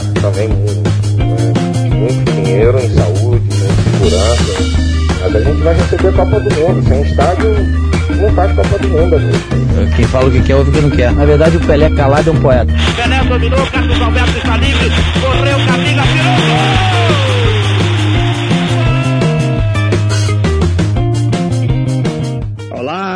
gasta também muito, muito dinheiro em saúde, em segurança. Mas a gente vai receber a Copa do Mundo. Sem estádio, não faz Copa do Mundo. Amigo. Quem fala o que quer, ouve o que não quer. Na verdade, o Pelé calado é um poeta. Pelé dominou, Carlos Alberto está livre, correu, Camila, virou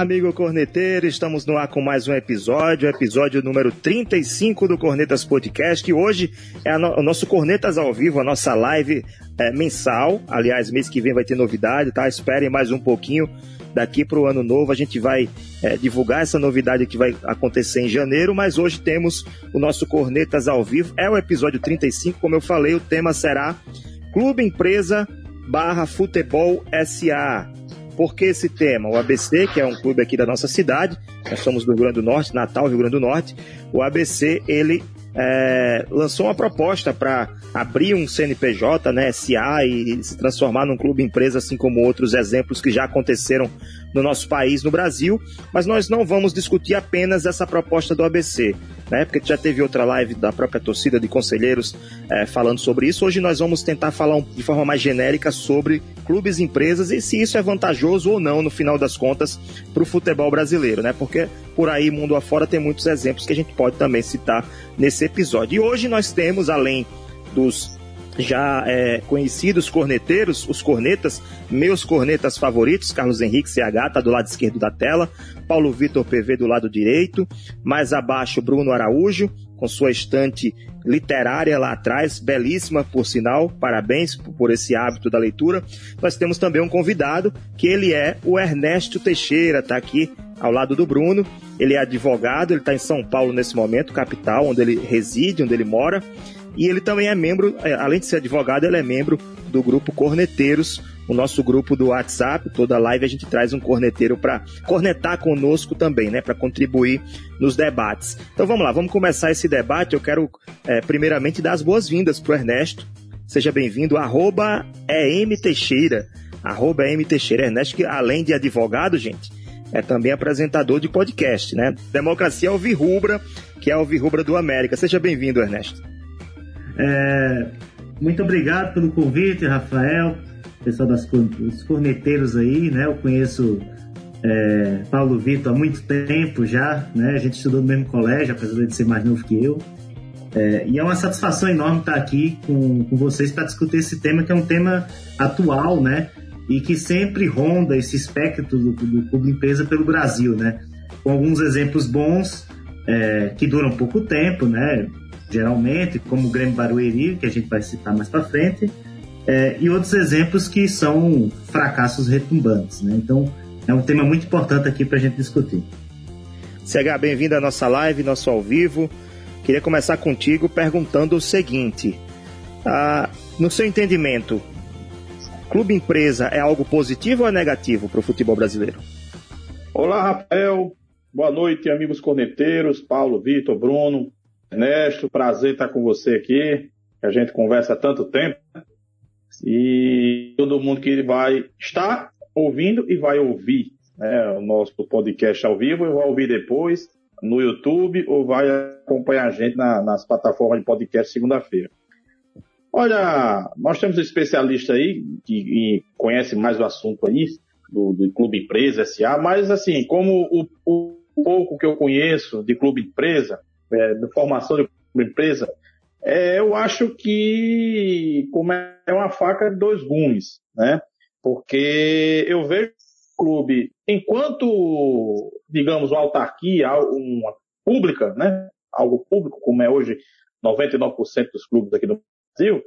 amigo corneteiro, estamos no ar com mais um episódio, episódio número 35 do Cornetas Podcast, que hoje é no, o nosso Cornetas ao vivo, a nossa live é, mensal. Aliás, mês que vem vai ter novidade, tá? Esperem mais um pouquinho. Daqui para o ano novo a gente vai é, divulgar essa novidade que vai acontecer em janeiro, mas hoje temos o nosso Cornetas ao vivo. É o episódio 35, como eu falei, o tema será Clube Empresa barra Futebol SA. Por que esse tema? O ABC, que é um clube aqui da nossa cidade, nós somos do Rio Grande do Norte, Natal, Rio Grande do Norte. O ABC, ele é, lançou uma proposta para abrir um CNPJ, né, SA, e se transformar num clube empresa, assim como outros exemplos que já aconteceram no nosso país, no Brasil. Mas nós não vamos discutir apenas essa proposta do ABC, né, porque já teve outra live da própria torcida de conselheiros é, falando sobre isso. Hoje nós vamos tentar falar de forma mais genérica sobre clubes empresas e se isso é vantajoso ou não, no final das contas, para o futebol brasileiro, né? Porque por aí, mundo afora, tem muitos exemplos que a gente pode também citar nesse episódio. E hoje nós temos, além dos já é, conhecidos corneteiros, os cornetas, meus cornetas favoritos, Carlos Henrique CH, tá do lado esquerdo da tela, Paulo Vitor PV do lado direito, mais abaixo Bruno Araújo, com sua estante literária lá atrás, belíssima por sinal, parabéns por esse hábito da leitura. Nós temos também um convidado, que ele é o Ernesto Teixeira, tá aqui ao lado do Bruno. Ele é advogado, ele está em São Paulo nesse momento, capital, onde ele reside, onde ele mora. E ele também é membro, é, além de ser advogado, ele é membro do grupo Corneteiros, o nosso grupo do WhatsApp. Toda live a gente traz um corneteiro para cornetar conosco também, né? Para contribuir nos debates. Então vamos lá, vamos começar esse debate. Eu quero, é, primeiramente, dar as boas-vindas para Ernesto. Seja bem-vindo, arroba Teixeira. Arroba Teixeira. Ernesto, que além de advogado, gente, é também apresentador de podcast, né? Democracia Alvirrubra, que é a Alvirrubra do América. Seja bem-vindo, Ernesto. É, muito obrigado pelo convite, Rafael, pessoal das, dos corneteiros aí, né? Eu conheço é, Paulo Vitor há muito tempo já, né? A gente estudou no mesmo colégio, apesar de ser mais novo que eu. É, e é uma satisfação enorme estar aqui com, com vocês para discutir esse tema, que é um tema atual, né? E que sempre ronda esse espectro do, do clube empresa pelo Brasil, né? Com alguns exemplos bons, é, que duram pouco tempo, né? Geralmente, como o Grêmio Barueri, que a gente vai citar mais para frente, é, e outros exemplos que são fracassos retumbantes. Né? Então, é um tema muito importante aqui para a gente discutir. CH, bem-vindo à nossa live, nosso ao vivo. Queria começar contigo perguntando o seguinte: ah, no seu entendimento, clube empresa é algo positivo ou é negativo para o futebol brasileiro? Olá, Rafael. Boa noite, amigos corneteiros, Paulo, Vitor, Bruno. Ernesto, prazer estar com você aqui. A gente conversa há tanto tempo. E todo mundo que vai estar ouvindo e vai ouvir né, o nosso podcast ao vivo, vai ouvir depois no YouTube ou vai acompanhar a gente na, nas plataformas de podcast segunda-feira. Olha, nós temos um especialista aí que, conhece mais o assunto aí, do, do Clube Empresa SA, mas assim, como o, o pouco que eu conheço de Clube Empresa, é, de formação de uma empresa, é, eu acho que como é uma faca de dois gumes, né? Porque eu vejo o clube, enquanto, digamos, uma autarquia, uma pública, né? Algo público, como é hoje 99% dos clubes aqui no Brasil,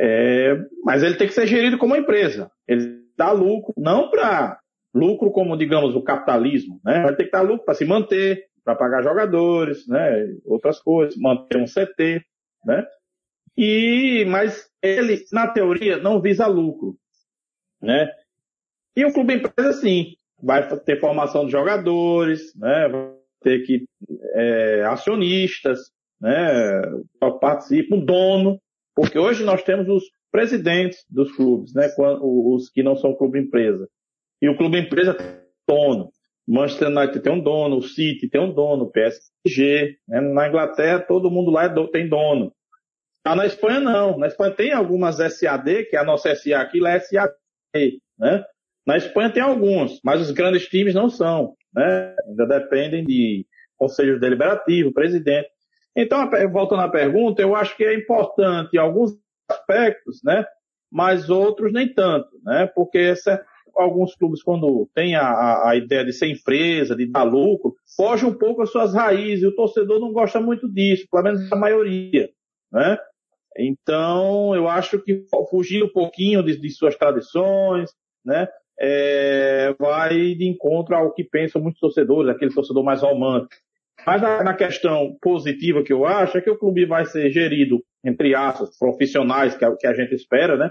é, mas ele tem que ser gerido como uma empresa. Ele dá lucro, não para lucro como, digamos, o capitalismo, né? Ele tem que dar lucro para se manter, para pagar jogadores, né, outras coisas, manter um CT, né? E mas ele na teoria não visa lucro, né? E o clube empresa sim, vai ter formação de jogadores, né? Vai ter que é, acionistas, né? Participa um dono, porque hoje nós temos os presidentes dos clubes, né? Os que não são clube empresa. E o clube empresa tem dono. Manchester United tem um dono, o City tem um dono, o PSG. Né? Na Inglaterra, todo mundo lá é do, tem dono. Ah, na Espanha não. Na Espanha tem algumas SAD, que é a nossa SA aqui, lá é SAD, né? Na Espanha tem alguns, mas os grandes times não são, né? Ainda dependem de conselho deliberativo, presidente. Então, voltando à pergunta, eu acho que é importante alguns aspectos, né? Mas outros nem tanto, né? Porque essa, alguns clubes, quando têm a, a, ideia de ser empresa, de dar lucro, fogem um pouco as suas raízes, e o torcedor não gosta muito disso, pelo menos a maioria, né? Então, eu acho que fugir um pouquinho de, de suas tradições, né? É, vai de encontro ao que pensam muitos torcedores, aquele torcedor mais romântico. Mas na, na, questão positiva que eu acho é que o clube vai ser gerido, entre aspas, profissionais, que é que a gente espera, né?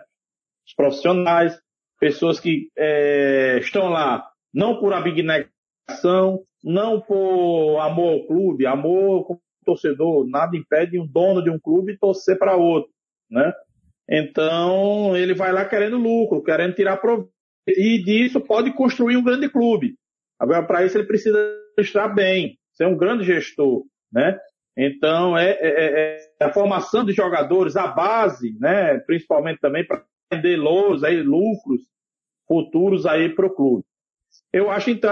Os profissionais, pessoas que é, estão lá não por abnegação, não por amor ao clube, amor como torcedor, nada impede um dono de um clube torcer para outro, né? Então, ele vai lá querendo lucro, querendo tirar proveito. E disso pode construir um grande clube. Agora, para isso, ele precisa estar bem, ser um grande gestor, né? Então, é, é, é, a formação de jogadores, a base, né? Principalmente também para vender louros, aí, lucros futuros aí para o clube. Eu acho, então,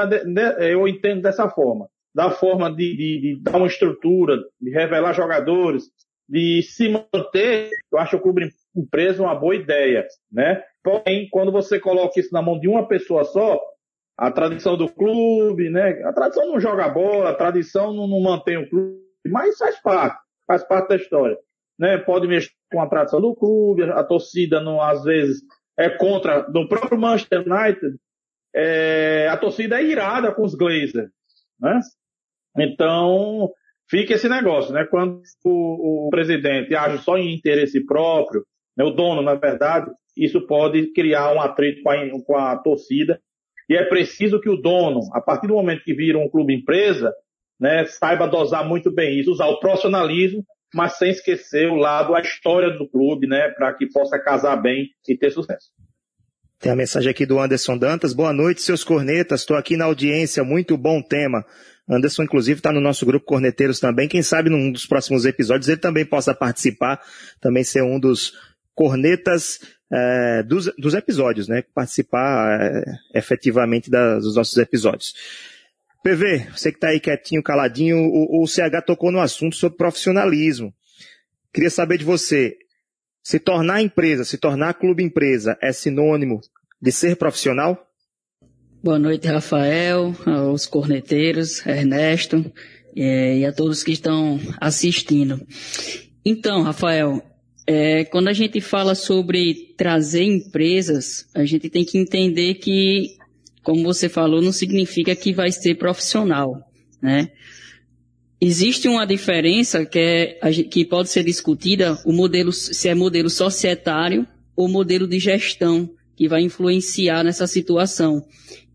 eu entendo dessa forma da forma de, de, de, dar uma estrutura, de revelar jogadores, de se manter, eu acho o clube empresa uma boa ideia, né? Porém, quando você coloca isso na mão de uma pessoa só, a tradição do clube, né? A tradição não joga bola, a tradição não, não mantém o clube, mas faz parte, faz parte da história, né? Pode mexer com a tradição do clube, a torcida não, às vezes é contra, do próprio Manchester United, é, a torcida é irada com os Glazers, né? Então, fica esse negócio, né? Quando o, o presidente age só em interesse próprio, né? o dono, na verdade, isso pode criar um atrito com a, com a torcida. E é preciso que o dono, a partir do momento que vira um clube empresa, né, saiba dosar muito bem isso, usar o profissionalismo, mas sem esquecer o lado, a história do clube, né, para que possa casar bem e ter sucesso. Tem a mensagem aqui do Anderson Dantas. Boa noite, seus cornetas. Estou aqui na audiência. Muito bom tema. Anderson, inclusive, está no nosso grupo Corneteiros também. Quem sabe num dos próximos episódios ele também possa participar, também ser um dos cornetas é, dos, dos, episódios, né? Participar é, efetivamente das, dos nossos episódios. PV, você que está aí quietinho, caladinho, o, o CH tocou no assunto sobre profissionalismo. Queria saber de você, se tornar empresa, se tornar clube empresa é sinônimo de ser profissional? Boa noite, Rafael, aos corneteiros, Ernesto é, e a todos que estão assistindo. Então, Rafael, é, quando a gente fala sobre trazer empresas, a gente tem que entender que, como você falou, não significa que vai ser profissional, né? Existe uma diferença que, é, que pode ser discutida, o modelo, se é modelo societário ou modelo de gestão, que vai influenciar nessa situação.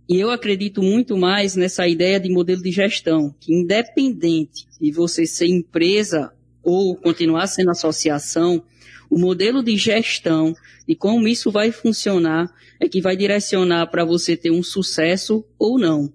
E eu acredito muito mais nessa ideia de modelo de gestão, que independente de você ser empresa ou continuar sendo associação, o modelo de gestão e como isso vai funcionar é que vai direcionar para você ter um sucesso ou não.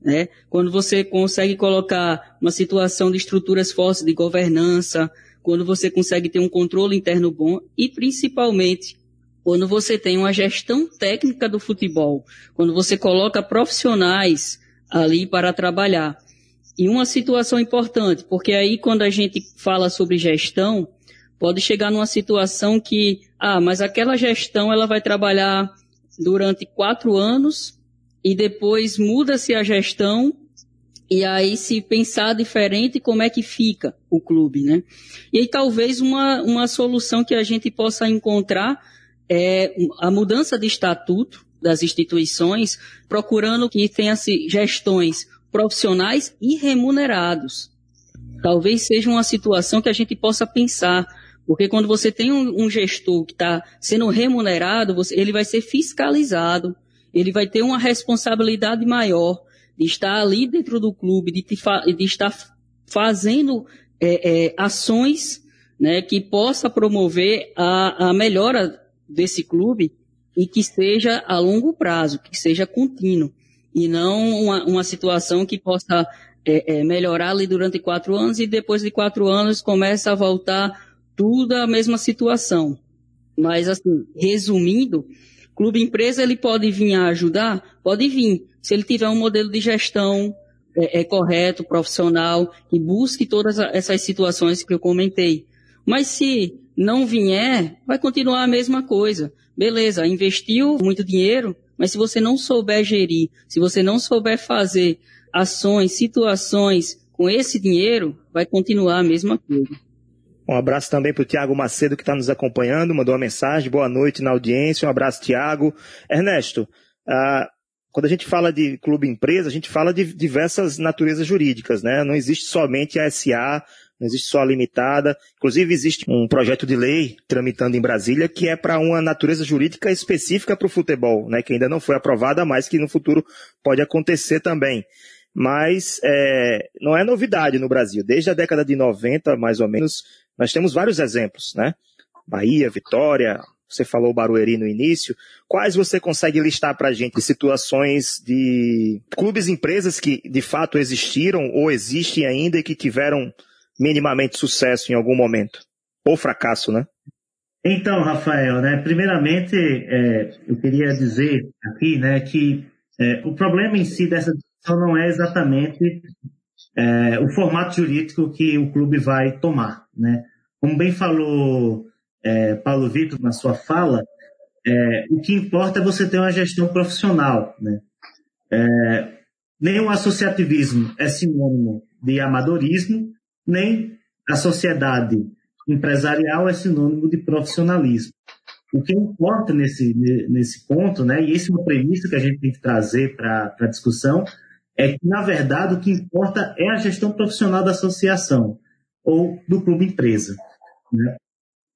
Né? Quando você consegue colocar uma situação de estruturas fortes de governança, quando você consegue ter um controle interno bom e principalmente quando você tem uma gestão técnica do futebol, quando você coloca profissionais ali para trabalhar. E uma situação importante, porque aí quando a gente fala sobre gestão, pode chegar numa situação que, ah, mas aquela gestão ela vai trabalhar durante quatro anos e depois muda-se a gestão e aí se pensar diferente, como é que fica o clube, né? E aí talvez uma, uma solução que a gente possa encontrar é a mudança de estatuto das instituições, procurando que tenha gestões profissionais e remunerados. Talvez seja uma situação que a gente possa pensar, porque quando você tem um, um gestor que está sendo remunerado, você, ele vai ser fiscalizado, ele vai ter uma responsabilidade maior de estar ali dentro do clube, de, de estar fazendo é, é, ações né, que possa promover a, a melhora desse clube e que seja a longo prazo, que seja contínuo, e não uma, uma situação que possa é, é, melhorar ali durante quatro anos e depois de quatro anos começa a voltar tudo a mesma situação. Mas, assim, resumindo, clube empresa ele pode vir a ajudar? Pode vir. Se ele tiver um modelo de gestão é, é correto, profissional, que busque todas essas situações que eu comentei. Mas se não vier, vai continuar a mesma coisa. Beleza, investiu muito dinheiro, mas se você não souber gerir, se você não souber fazer ações, situações com esse dinheiro, vai continuar a mesma coisa. Um abraço também para o Tiago Macedo que está nos acompanhando, mandou uma mensagem, boa noite na audiência, um abraço Tiago. Ernesto, ah, quando a gente fala de clube empresa, a gente fala de diversas naturezas jurídicas, né? Não existe somente a SA, não existe só a limitada. Inclusive, existe um projeto de lei tramitando em Brasília que é para uma natureza jurídica específica para o futebol, né? Que ainda não foi aprovada, mas que no futuro pode acontecer também. Mas é, não é novidade no Brasil. Desde a década de 90, mais ou menos, nós temos vários exemplos, né? Bahia, Vitória, você falou Barueri no início. Quais você consegue listar para a gente de situações de clubes empresas que de fato existiram ou existem ainda e que tiveram minimamente sucesso em algum momento? Ou fracasso, né? Então, Rafael, né, primeiramente é, eu queria dizer aqui né, que é, o problema em si dessa discussão não é exatamente é, o formato jurídico que o clube vai tomar. Né? Como bem falou é, Paulo Vitor na sua fala, é, o que importa é você ter uma gestão profissional. Né? É, o associativismo é sinônimo de amadorismo, nem a sociedade empresarial é sinônimo de profissionalismo. O que importa nesse, nesse ponto, né, e esse é uma premissa que a gente tem que trazer para a discussão, é que, na verdade, o que importa é a gestão profissional da associação ou do clube empresa. Né?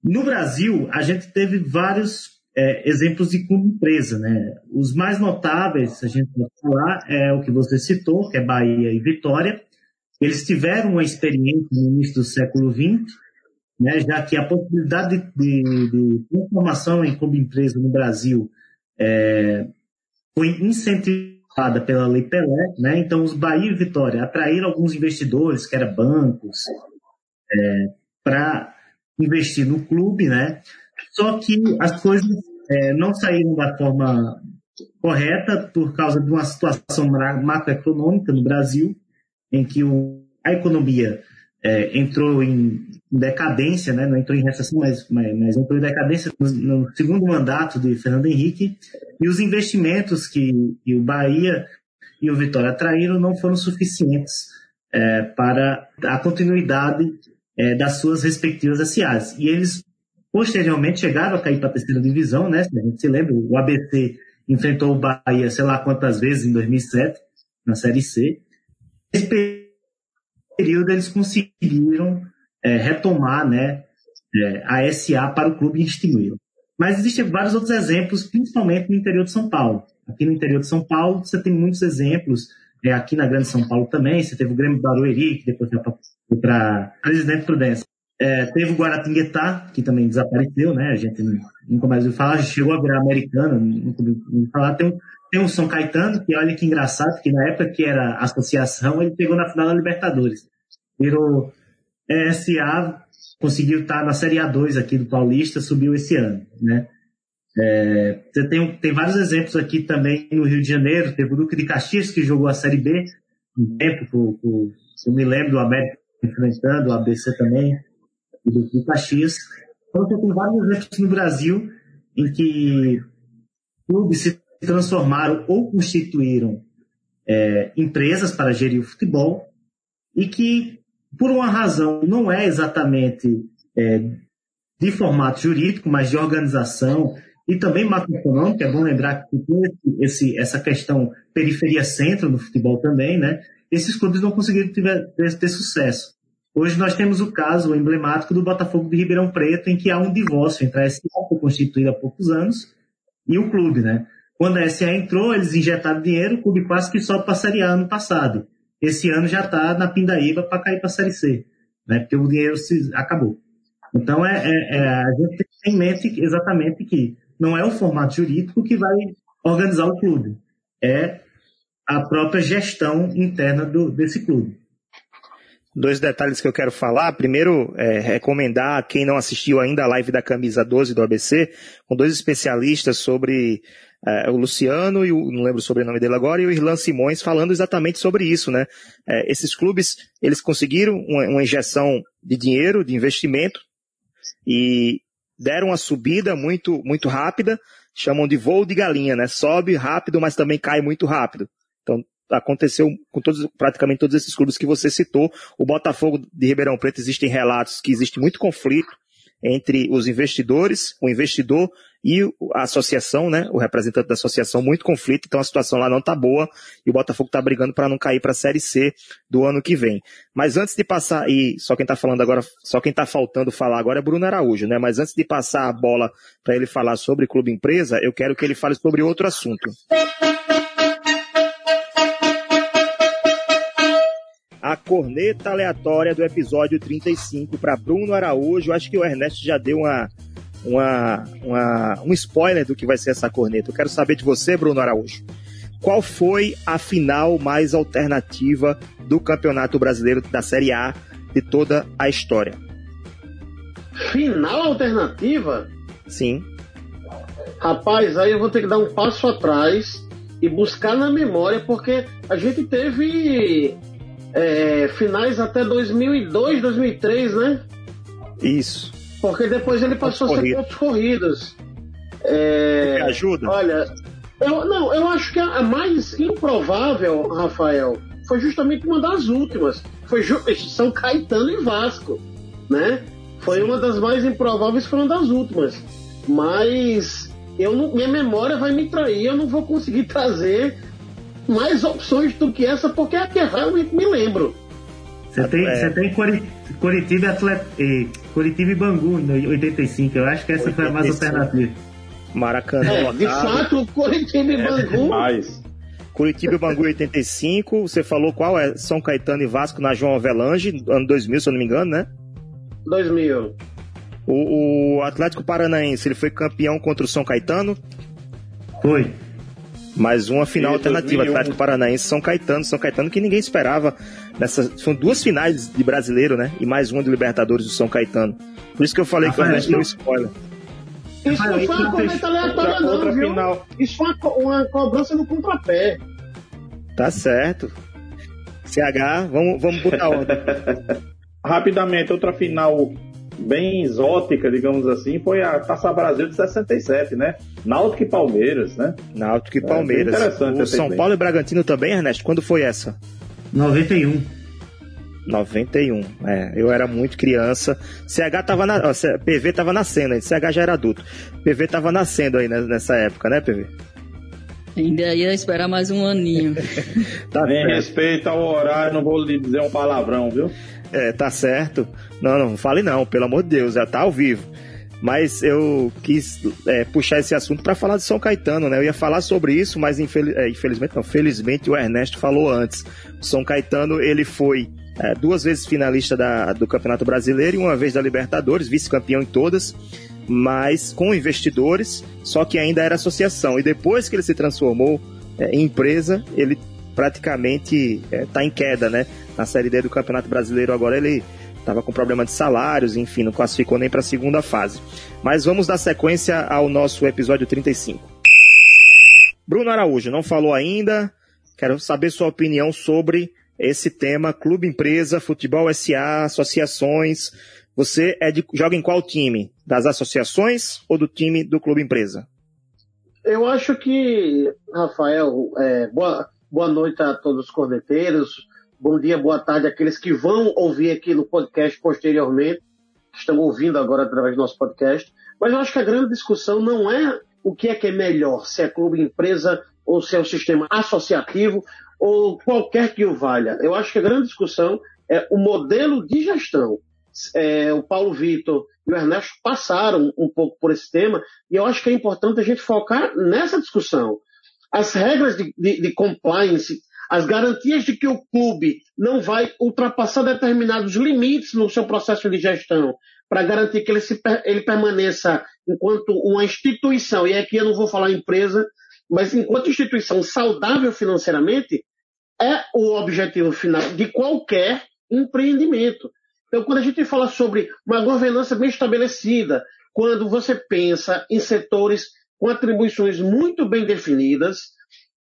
No Brasil, a gente teve vários é, exemplos de clube empresa. Né? Os mais notáveis, a gente pode falar, é o que você citou, que é Bahia e Vitória. Eles tiveram uma experiência no início do século XX, né, já que a possibilidade de, de, de transformação em clube empresa no Brasil é, foi incentivada pela Lei Pelé, né? Então, os Bahia e Vitória atraíram alguns investidores, que eram bancos, é, para investir no clube, né? Só que as coisas é, não saíram da forma correta por causa de uma situação macroeconômica no Brasil, em que o, a economia é, entrou em decadência, né? não entrou em recessão, mas, mas, mas entrou em decadência no, no, segundo mandato de Fernando Henrique, e os investimentos que, que o Bahia e o Vitória atraíram não foram suficientes é, para a continuidade é, das suas respectivas SAs. E eles, posteriormente, chegaram a cair para a terceira divisão, né? Se a gente se lembra, o ABC enfrentou o Bahia, sei lá quantas vezes, em 2007, na Série C. Nesse período, eles conseguiram é, retomar né, é, a SA para o clube instituí-lo. Mas existem vários outros exemplos, principalmente no interior de São Paulo. Aqui no interior de São Paulo, você tem muitos exemplos. É, aqui na Grande São Paulo também, você teve o Grêmio Barueri, que depois foi para Presidente Prudência. É, teve o Guaratinguetá, que também desapareceu, né? A gente nunca mais ouviu falar, chegou a virar americano, nunca ouviu falar. Tem, tem o São Caetano, que olha que engraçado, que na época que era associação, ele pegou na final da Libertadores. Virou SA, conseguiu estar na Série A2 aqui do Paulista, subiu esse ano, né? É, tem, tem vários exemplos aqui também no Rio de Janeiro, teve o Duque de Caxias, que jogou a Série B, um tempo, por, eu me lembro do América enfrentando, o ABC também, e do Caxias. Então tem vários exemplos no Brasil em que clubes se transformaram ou constituíram é, empresas para gerir o futebol e que, por uma razão, não é exatamente é, de formato jurídico, mas de organização e também macroeconômico. É bom lembrar que tem esse, essa questão periferia-centro no futebol também, né? Esses clubes não conseguiram ter, ter, sucesso. Hoje nós temos o caso emblemático do Botafogo de Ribeirão Preto, em que há um divórcio entre a SA, constituída há poucos anos, e o clube, né? Quando a SA entrou, eles injetaram dinheiro, o clube quase que só passaria ano passado. Esse ano já está na pindaíba para cair para a Série C, né? porque o dinheiro se, acabou. Então, é, é, é, a gente tem em mente exatamente que não é o formato jurídico que vai organizar o clube, é a própria gestão interna do, desse clube. Dois detalhes que eu quero falar. Primeiro, é, recomendar a quem não assistiu ainda a live da camisa 12 do ABC, com dois especialistas sobre é, o Luciano e o, não lembro o sobrenome dele agora, e o Irlan Simões falando exatamente sobre isso, né? É, esses clubes, eles conseguiram uma, uma injeção de dinheiro, de investimento, e deram uma subida muito, muito rápida, chamam de voo de galinha, né? Sobe rápido, mas também cai muito rápido. Então, aconteceu com todos, praticamente todos esses clubes que você citou. O Botafogo de Ribeirão Preto existem relatos que existe muito conflito entre os investidores, o investidor e a associação, né? O representante da associação, muito conflito, então a situação lá não tá boa e o Botafogo tá brigando para não cair para a Série C do ano que vem. Mas antes de passar, e só quem tá falando agora, só quem tá faltando falar agora é Bruno Araújo, né? Mas antes de passar a bola para ele falar sobre clube empresa, eu quero que ele fale sobre outro assunto. A corneta aleatória do episódio 35 para Bruno Araújo. Acho que o Ernesto já deu uma, uma, uma, um spoiler do que vai ser essa corneta. Eu quero saber de você, Bruno Araújo. Qual foi a final mais alternativa do Campeonato Brasileiro da Série A de toda a história? Final alternativa? Sim. Rapaz, aí eu vou ter que dar um passo atrás e buscar na memória, porque a gente teve é, finais até 2002, 2003, né? Isso. Porque depois ele passou a ser pontos corridos. É, Me ajuda? Olha, eu, não, eu acho que a mais improvável, Rafael, foi justamente uma das últimas. Foi São Caetano e Vasco, né? Foi uma das mais improváveis, foi uma das últimas. Mas eu não, minha memória vai me trair, eu não vou conseguir trazer mais opções do que essa, porque é a que eu realmente me lembro. Você tem, é. você tem Curitiba, Atlet... Curitiba e Bangu em 85. Eu acho que essa 85. foi a mais alternativa. Maracanã. É, de fato, Curitiba e é Bangu. Mais. Curitiba e Bangu 85. Você falou qual é? São Caetano e Vasco na João Avelange, ano 2000, se eu não me engano, né? 2000. O, o Atlético Paranaense, ele foi campeão contra o São Caetano? Foi. Mais uma final alternativa, 2001. Atlético Paranaense São Caetano. São Caetano que ninguém esperava. Nessa, são duas finais de brasileiro, né? E mais uma de Libertadores do São Caetano. Por isso que eu falei que o Ernesto deu spoiler. Isso não foi uma corneta aleatória, não, viu? Final. Isso foi uma, uma cobrança no contrapé. Tá certo. CH, vamos, vamos botar ordem. Rapidamente, outra final bem exótica, digamos assim, foi a Taça Brasil de 67, né? Náutico e Palmeiras, né? Náutico e é, Palmeiras. É, interessante. O São Paulo e Bragantino também, Ernesto? Quando foi essa? 91. 91, é, eu era muito criança. CH tava na, ó, PV tava nascendo, aí, CH já era adulto. PV tava nascendo aí nessa época, né, PV? Ainda ia esperar mais um aninho. tá em respeito ao horário, não vou lhe dizer um palavrão, viu? É, tá certo. Não, não fale não, pelo amor de Deus, já tá ao vivo. Mas eu quis é, puxar esse assunto para falar de São Caetano, né? Eu ia falar sobre isso, mas é, infelizmente, não, felizmente o Ernesto falou antes. O São Caetano, ele foi é, duas vezes finalista da, do Campeonato Brasileiro e uma vez da Libertadores, vice-campeão em todas, mas com investidores, só que ainda era associação. E depois que ele se transformou é, em empresa, ele praticamente está é, em queda, né? Na Série D do Campeonato Brasileiro agora ele estava com problema de salários, enfim, não classificou nem para a segunda fase. Mas vamos dar sequência ao nosso episódio 35. Bruno Araújo, não falou ainda, quero saber sua opinião sobre esse tema, clube empresa, futebol SA, associações. Você é de, joga em qual time? Das associações ou do time do clube empresa? Eu acho que, Rafael, é, boa, boa noite a todos os corneteiros, bom dia, boa tarde àqueles que vão ouvir aqui no podcast posteriormente, que estão ouvindo agora através do nosso podcast. Mas eu acho que a grande discussão não é o que é que é melhor, se é clube empresa ou se é o sistema associativo ou qualquer que o valha. Eu acho que a grande discussão é o modelo de gestão. É, o Paulo Vitor e o Ernesto passaram um pouco por esse tema e eu acho que é importante a gente focar nessa discussão. As regras de, de, de compliance, as garantias de que o clube não vai ultrapassar determinados limites no seu processo de gestão, para garantir que ele, se, ele permaneça enquanto uma instituição, e aqui eu não vou falar empresa, mas enquanto instituição saudável financeiramente, é o objetivo final de qualquer empreendimento. Então, quando a gente fala sobre uma governança bem estabelecida, quando você pensa em setores com atribuições muito bem definidas,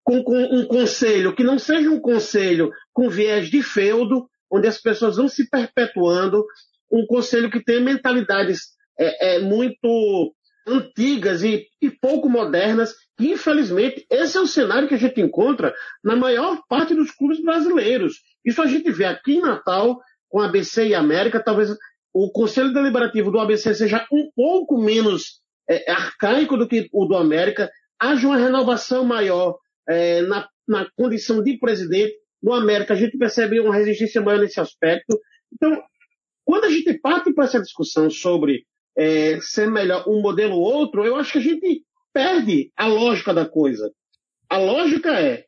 com, com, um conselho que não seja um conselho com viés de feudo, onde as pessoas vão se perpetuando, um conselho que tenha mentalidades é, é, muito antigas e, e, pouco modernas, que infelizmente esse é o cenário que a gente encontra na maior parte dos clubes brasileiros. Isso a gente vê aqui em Natal, com a ABC e América, talvez o conselho deliberativo do ABC seja um pouco menos é, arcaico do que o do América, haja uma renovação maior é, na, na condição de presidente. No América, a gente percebe uma resistência maior nesse aspecto. Então, quando a gente parte para essa discussão sobre é, ser melhor um modelo ou outro, eu acho que a gente perde a lógica da coisa. A lógica é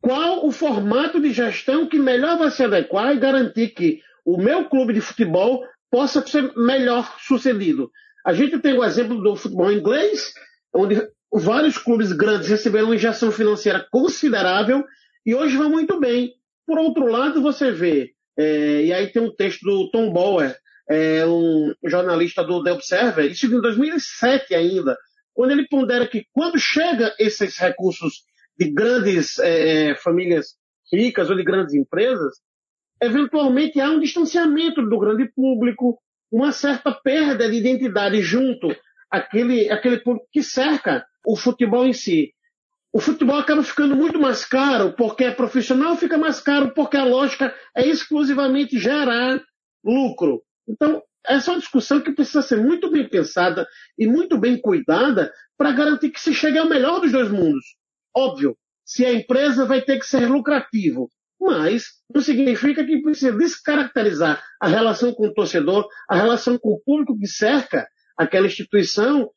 qual o formato de gestão que melhor vai se adequar e garantir que o meu clube de futebol possa ser melhor sucedido. A gente tem o exemplo do futebol inglês, onde vários clubes grandes receberam uma injeção financeira considerável e hoje vão muito bem. Por outro lado, você vê, é, e aí tem um texto do Tom Bauer, é, um jornalista do The Observer, isso em 2007 ainda, quando ele pondera que quando chega esses recursos de grandes é, é, famílias ricas ou de grandes empresas, eventualmente há um distanciamento do grande público, uma certa perda de identidade junto àquele, àquele público que cerca o futebol em si. O futebol acaba ficando muito mais caro porque é profissional, fica mais caro porque a lógica é exclusivamente gerar lucro. Então, essa é uma discussão que precisa ser muito bem pensada e muito bem cuidada para garantir que se chegue ao melhor dos dois mundos. Óbvio, se a empresa vai ter que ser lucrativo, mas não significa que precisa descaracterizar a relação com o torcedor, a relação com o público que cerca aquela instituição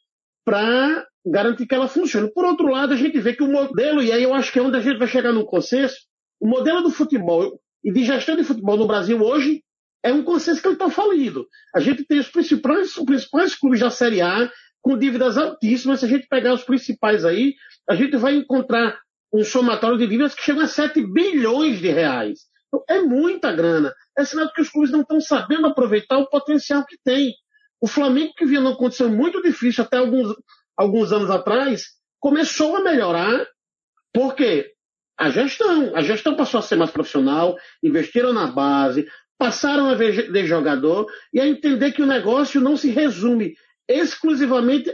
para garantir que ela funcione. Por outro lado, a gente vê que o modelo, e aí eu acho que é onde a gente vai chegar no consenso, o modelo do futebol e de gestão de futebol no Brasil hoje é um consenso que ele está falido. A gente tem os principais, os principais clubes da Série A com dívidas altíssimas. Se a gente pegar os principais aí, a gente vai encontrar um somatório de dívidas que chega a 7 bilhões de reais. Então, é muita grana. É sinal que os clubes não estão sabendo aproveitar o potencial que tem. O Flamengo, que vinha numa condição muito difícil até alguns, alguns anos atrás, começou a melhorar. Por quê? A gestão. A gestão passou a ser mais profissional, investiram na base, passaram a ver de jogador e a entender que o negócio não se resume exclusivamente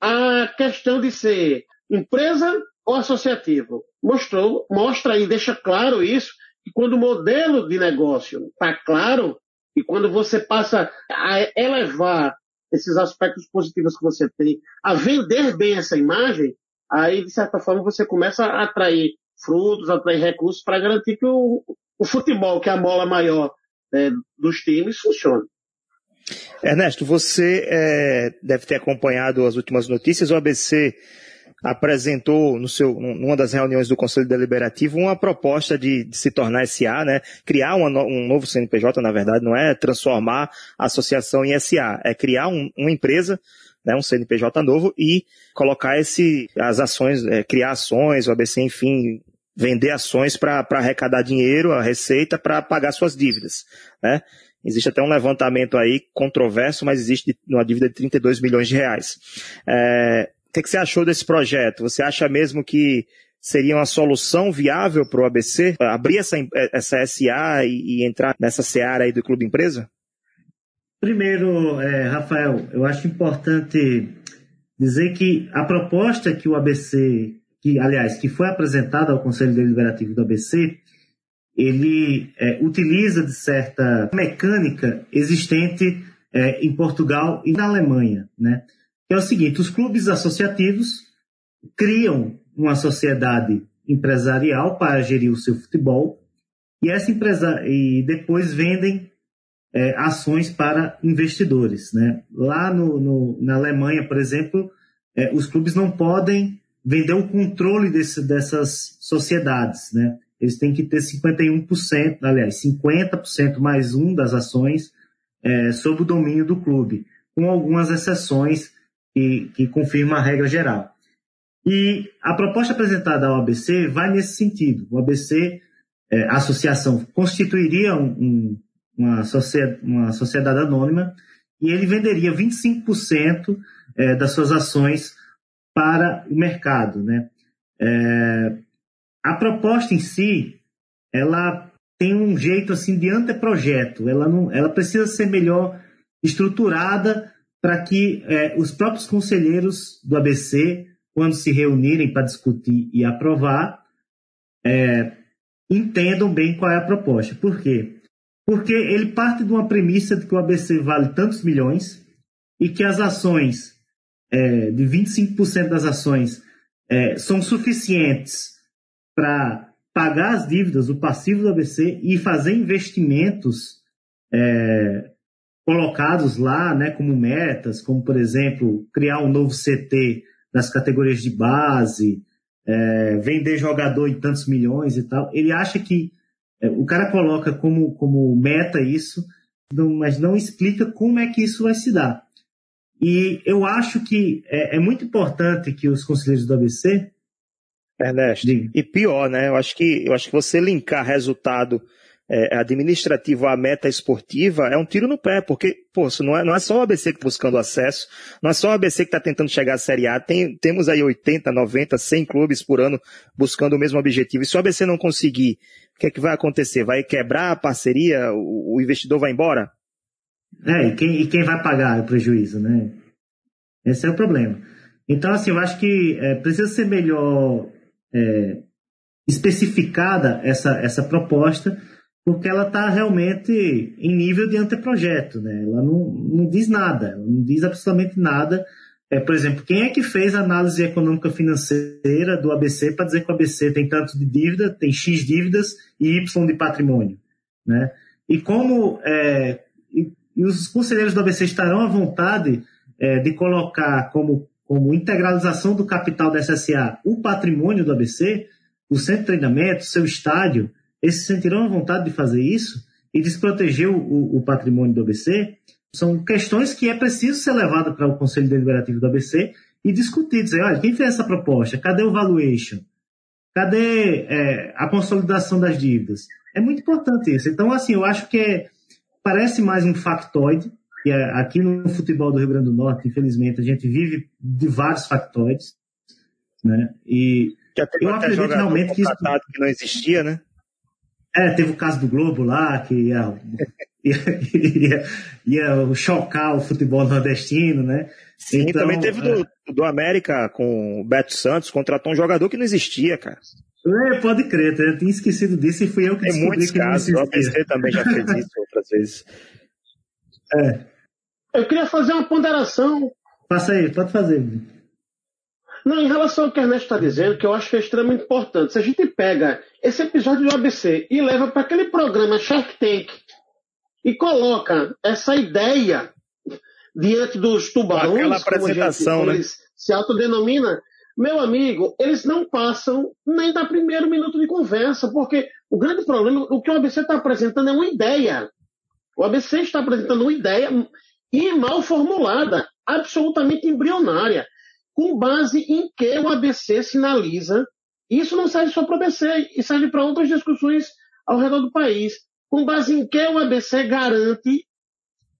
à questão de ser empresa ou associativo. Mostrou, mostra e deixa claro isso, que quando o modelo de negócio está claro, e quando você passa a elevar esses aspectos positivos que você tem, a vender bem essa imagem, aí, de certa forma, você começa a atrair frutos, atrair recursos para garantir que o, o futebol, que é a bola maior né, dos times, funcione. Ernesto, você é, deve ter acompanhado as últimas notícias. O ABC apresentou no seu, numa das reuniões do Conselho Deliberativo uma proposta de, de se tornar SA, né? Criar uma, um novo CNPJ, na verdade, não é transformar a associação em SA, é criar um, uma empresa, né, um CNPJ novo e colocar esse, as ações, é, criar ações, o ABC, enfim, vender ações para arrecadar dinheiro, a receita, para pagar suas dívidas, né? Existe até um levantamento aí controverso, mas existe uma dívida de 32 milhões de reais. É, que, que você achou desse projeto? Você acha mesmo que seria uma solução viável para o ABC abrir essa, essa SA e, e, entrar nessa seara aí do clube empresa? Primeiro, é, Rafael, eu acho importante dizer que a proposta que o ABC, que aliás, que foi apresentada ao Conselho Deliberativo do ABC, ele é, utiliza de certa mecânica existente é, em Portugal e na Alemanha, né? É o seguinte: os clubes associativos criam uma sociedade empresarial para gerir o seu futebol e essa empresa e depois vendem é, ações para investidores, né? Lá no, no, na Alemanha, por exemplo, é, os clubes não podem vender o controle desse, dessas sociedades, né? Eles têm que ter 51%, aliás, 50% mais um das ações é, sob o domínio do clube, com algumas exceções que, que confirma a regra geral. E a proposta apresentada ao ABC vai nesse sentido. O ABC, é, a associação, constituiria um, um, uma, sociedade, uma sociedade anônima e ele venderia 25% é, das suas ações para o mercado. Né? É, a proposta em si, ela tem um jeito assim de anteprojeto, ela, não, ela precisa ser melhor estruturada para que é, os próprios conselheiros do ABC, quando se reunirem para discutir e aprovar, é, entendam bem qual é a proposta. Por quê? Porque ele parte de uma premissa de que o ABC vale tantos milhões e que as ações, é, de 25% das ações, é, são suficientes para pagar as dívidas, o passivo do ABC e fazer investimentos é, colocados lá né, como metas, como, por exemplo, criar um novo CT das categorias de base, é, vender jogador em tantos milhões e tal. Ele acha que é, o cara coloca como, como meta isso, não, mas não explica como é que isso vai se dar. E eu acho que é, é muito importante que os conselheiros do ABC. Ernesto, Diga. e pior, né? Eu acho que, eu acho que você linkar resultado é, administrativo à meta esportiva é um tiro no pé, porque, pô, não é, não é só o ABC que está buscando acesso, não é só o ABC que está tentando chegar à Série A, tem, temos aí 80, 90, 100 clubes por ano buscando o mesmo objetivo. E se o ABC não conseguir, o que é que vai acontecer? Vai quebrar a parceria? O, o investidor vai embora? É, e quem, e quem vai pagar o prejuízo, né? Esse é o problema. Então, assim, eu acho que é, precisa ser melhor é, especificada essa, essa proposta, porque ela está realmente em nível de anteprojeto, né? Ela não, não diz nada, não diz absolutamente nada. É, por exemplo, quem é que fez a análise econômica financeira do ABC para dizer que o ABC tem tanto de dívida, tem X dívidas e Y de patrimônio, né? E como é, e, e os conselheiros do ABC estarão à vontade é, de colocar como, como integralização do capital da SSA o patrimônio do ABC, o centro de treinamento, seu estádio, eles se sentirão à vontade de fazer isso e desproteger o, o patrimônio do ABC, são questões que é preciso ser levada para o Conselho Deliberativo do ABC e discutir, dizer, olha, quem fez essa proposta? Cadê o valuation? Cadê é, a consolidação das dívidas? É muito importante isso. Então, assim, eu acho que é, parece mais um factoide, que é, aqui no futebol do Rio Grande do Norte, infelizmente, a gente vive de vários factoides, né? E eu acredito realmente que isso... que não existia, né? É, teve o caso do Globo lá, que ia, ia, ia, ia chocar o futebol nordestino, né? Sim, então, também teve é... do, do América com o Beto Santos, contratou um jogador que não existia, cara. É, pode crer, eu tinha esquecido disso e fui eu que Tem muitos que casos, o ABC também já fez isso outras vezes. É. Eu queria fazer uma ponderação. Passa aí, pode fazer. Não, em relação ao que a Ernesto está dizendo, que eu acho que é extremamente importante. Se a gente pega esse episódio do ABC e leva para aquele programa Shark Tank e coloca essa ideia diante dos tubarões, Aquela apresentação, como né? eles se autodenomina, meu amigo, eles não passam nem da primeiro minuto de conversa, porque o grande problema, o que o ABC está apresentando é uma ideia. O ABC está apresentando uma ideia e mal formulada, absolutamente embrionária com base em que o ABC sinaliza. Isso não serve só para o ABC, e serve para outras discussões ao redor do país. Com base em que o ABC garante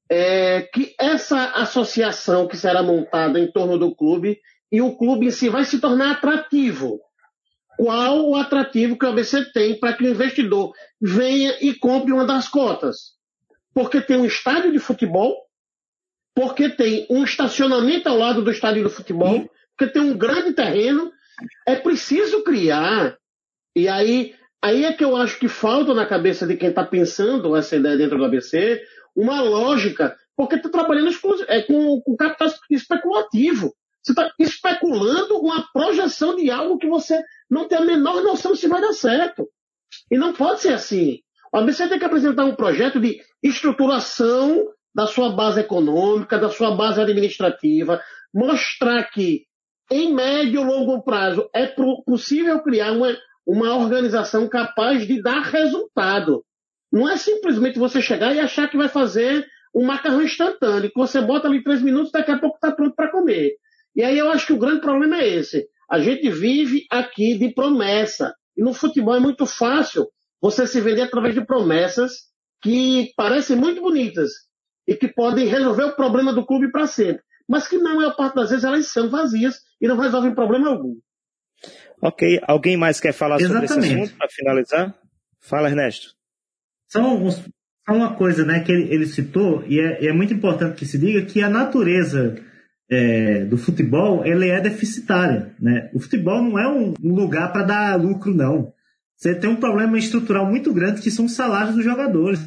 é, que essa associação que será montada em torno do clube e o clube em si vai se tornar atrativo. Qual o atrativo que o ABC tem para que o investidor venha e compre uma das cotas? Porque tem um estádio de futebol porque tem um estacionamento ao lado do estádio do futebol, porque tem um grande terreno. É preciso criar. E aí, aí é que eu acho que falta na cabeça de quem está pensando essa ideia dentro do ABC uma lógica, porque está trabalhando é, com, com capital especulativo. Você está especulando uma projeção de algo que você não tem a menor noção se vai dar certo. E não pode ser assim. O ABC tem que apresentar um projeto de estruturação da sua base econômica, da sua base administrativa, mostrar que em médio e longo prazo é possível criar uma, uma organização capaz de dar resultado. Não é simplesmente você chegar e achar que vai fazer um macarrão instantâneo, que você bota ali três minutos, daqui a pouco está pronto para comer. E aí eu acho que o grande problema é esse. A gente vive aqui de promessa. E no futebol é muito fácil você se vender através de promessas que parecem muito bonitas e que podem resolver o problema do clube para sempre, mas que na maior parte das vezes elas são vazias e não resolvem problema algum. Ok, alguém mais quer falar Exatamente. sobre esse assunto para finalizar? Fala, Ernesto. Só, só uma coisa né, que ele, ele citou, e é, é, muito importante que se diga, que a natureza é, do futebol ele é deficitária. Né? O futebol não é um, um lugar para dar lucro, não. Você tem um problema estrutural muito grande que são os salários dos jogadores.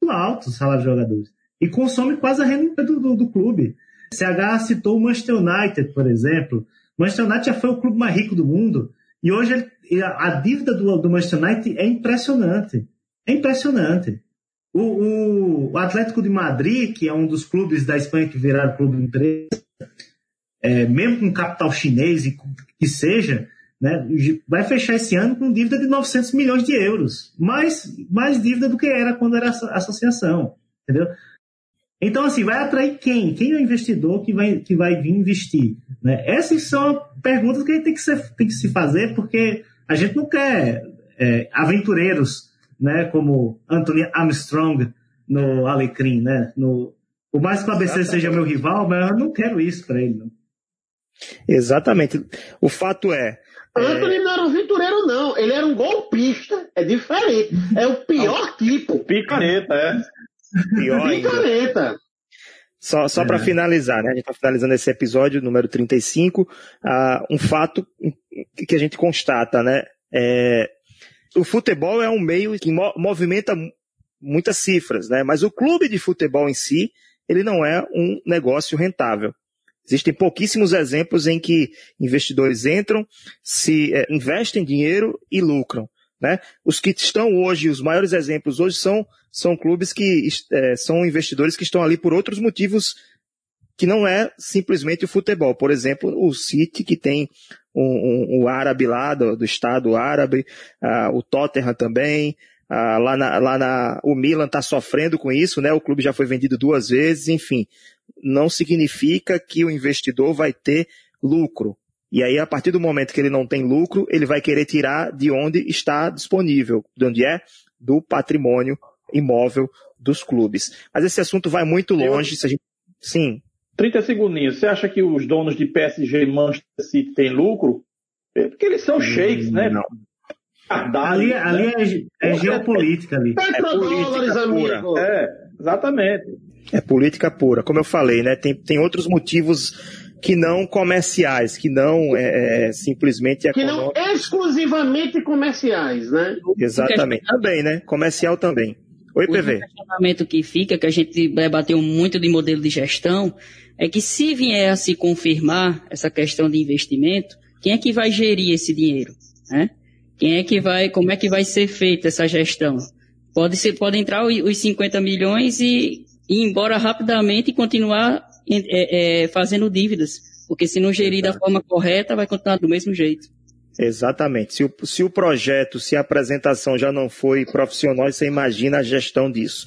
Muito altos os salários dos jogadores. E consome quase a renda do, do, do clube. CH citou o Manchester United, por exemplo. O Manchester United já foi o clube mais rico do mundo. E hoje ele, a, dívida do, do Manchester United é impressionante. É impressionante. O, o, Atlético de Madrid, que é um dos clubes da Espanha que viraram clube empresa, é, mesmo com capital chinês que seja, né, vai fechar esse ano com dívida de 900 milhões de euros. Mais, mais dívida do que era quando era associação. Entendeu? Então, assim, vai atrair quem? Quem é o investidor que vai, que vai vir investir? Né? Essas são perguntas que a gente tem que, ser, tem que se fazer, porque a gente não quer é, aventureiros né, como Anthony Armstrong no Alecrim. Né? No, por mais que o ABC seja meu rival, mas eu não quero isso para ele. Não. Exatamente. O fato é, Anthony não era um aventureiro, não. Ele era um golpista. É diferente. É o pior tipo. Picareta, é. Pior Picareta. Só, só é. para finalizar, né? A gente está finalizando esse episódio, número 35. Uh, um fato que a gente constata, né? É, o futebol é um meio que movimenta muitas cifras, né? Mas o clube de futebol em si, ele não é um negócio rentável. Existem pouquíssimos exemplos em que investidores entram, se é, investem dinheiro e lucram. Né? Os que estão hoje, os maiores exemplos hoje são, são clubes que é, são investidores que estão ali por outros motivos que não é simplesmente o futebol. Por exemplo, o City, que tem um, um, um árabe lá, do, do Estado árabe, uh, o Tottenham também, uh, lá na, lá na, o Milan está sofrendo com isso, né? O clube já foi vendido duas vezes, enfim não significa que o investidor vai ter lucro. E aí, a partir do momento que ele não tem lucro, ele vai querer tirar de onde está disponível, de onde é? Do patrimônio imóvel dos clubes. Mas esse assunto vai muito longe. Se a gente... Sim. 30 segundinhos. Você acha que os donos de PSG e Manchester City têm lucro? É porque eles são sheiks, né? Não. ali, ali é, é, geopolítica ali. É política pura. É, exatamente. É política pura. Como eu falei, né? Tem, tem outros motivos que não comerciais, que não é, é simplesmente que não exclusivamente comerciais, né? Exatamente. Também, né? Comercial também. Oi, PV. O questionamento que fica, que a gente debateu muito de modelo de gestão, é que se vier a se confirmar essa questão de investimento, quem é que vai gerir esse dinheiro? Né? Quem é que vai, como é que vai ser feita essa gestão? Pode ser, pode entrar os 50 milhões e ir embora rapidamente e continuar é, é, fazendo dívidas. Porque se não gerir da forma correta, vai continuar do mesmo jeito. Exatamente. Se o, se o projeto, se a apresentação já não foi profissional, você imagina a gestão disso.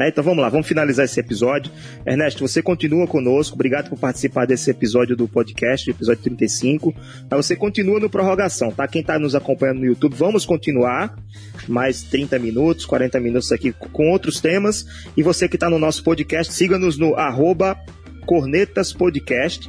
É, então vamos lá, vamos finalizar esse episódio. Ernesto, você continua conosco. Obrigado por participar desse episódio do podcast, episódio 35. Mas você continua no prorrogação, tá? Quem está nos acompanhando no YouTube, vamos continuar mais 30 minutos, 40 minutos aqui com outros temas. E você que está no nosso podcast, siga-nos no cornetaspodcast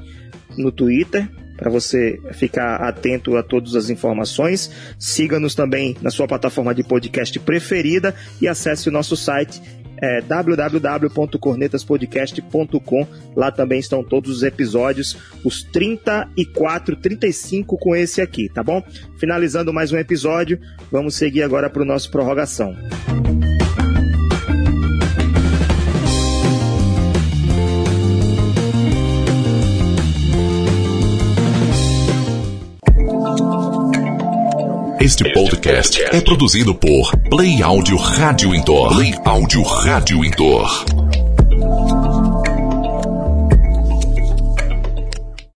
no Twitter para você ficar atento a todas as informações. Siga-nos também na sua plataforma de podcast preferida e acesse o nosso site é www.cornetaspodcast.com. Lá também estão todos os episódios, os 34, 35 com esse aqui, tá bom? Finalizando mais um episódio, vamos seguir agora para o nosso prorrogação. Este podcast é produzido por Play Áudio Rádio Indoor. Play Áudio Rádio Indoor.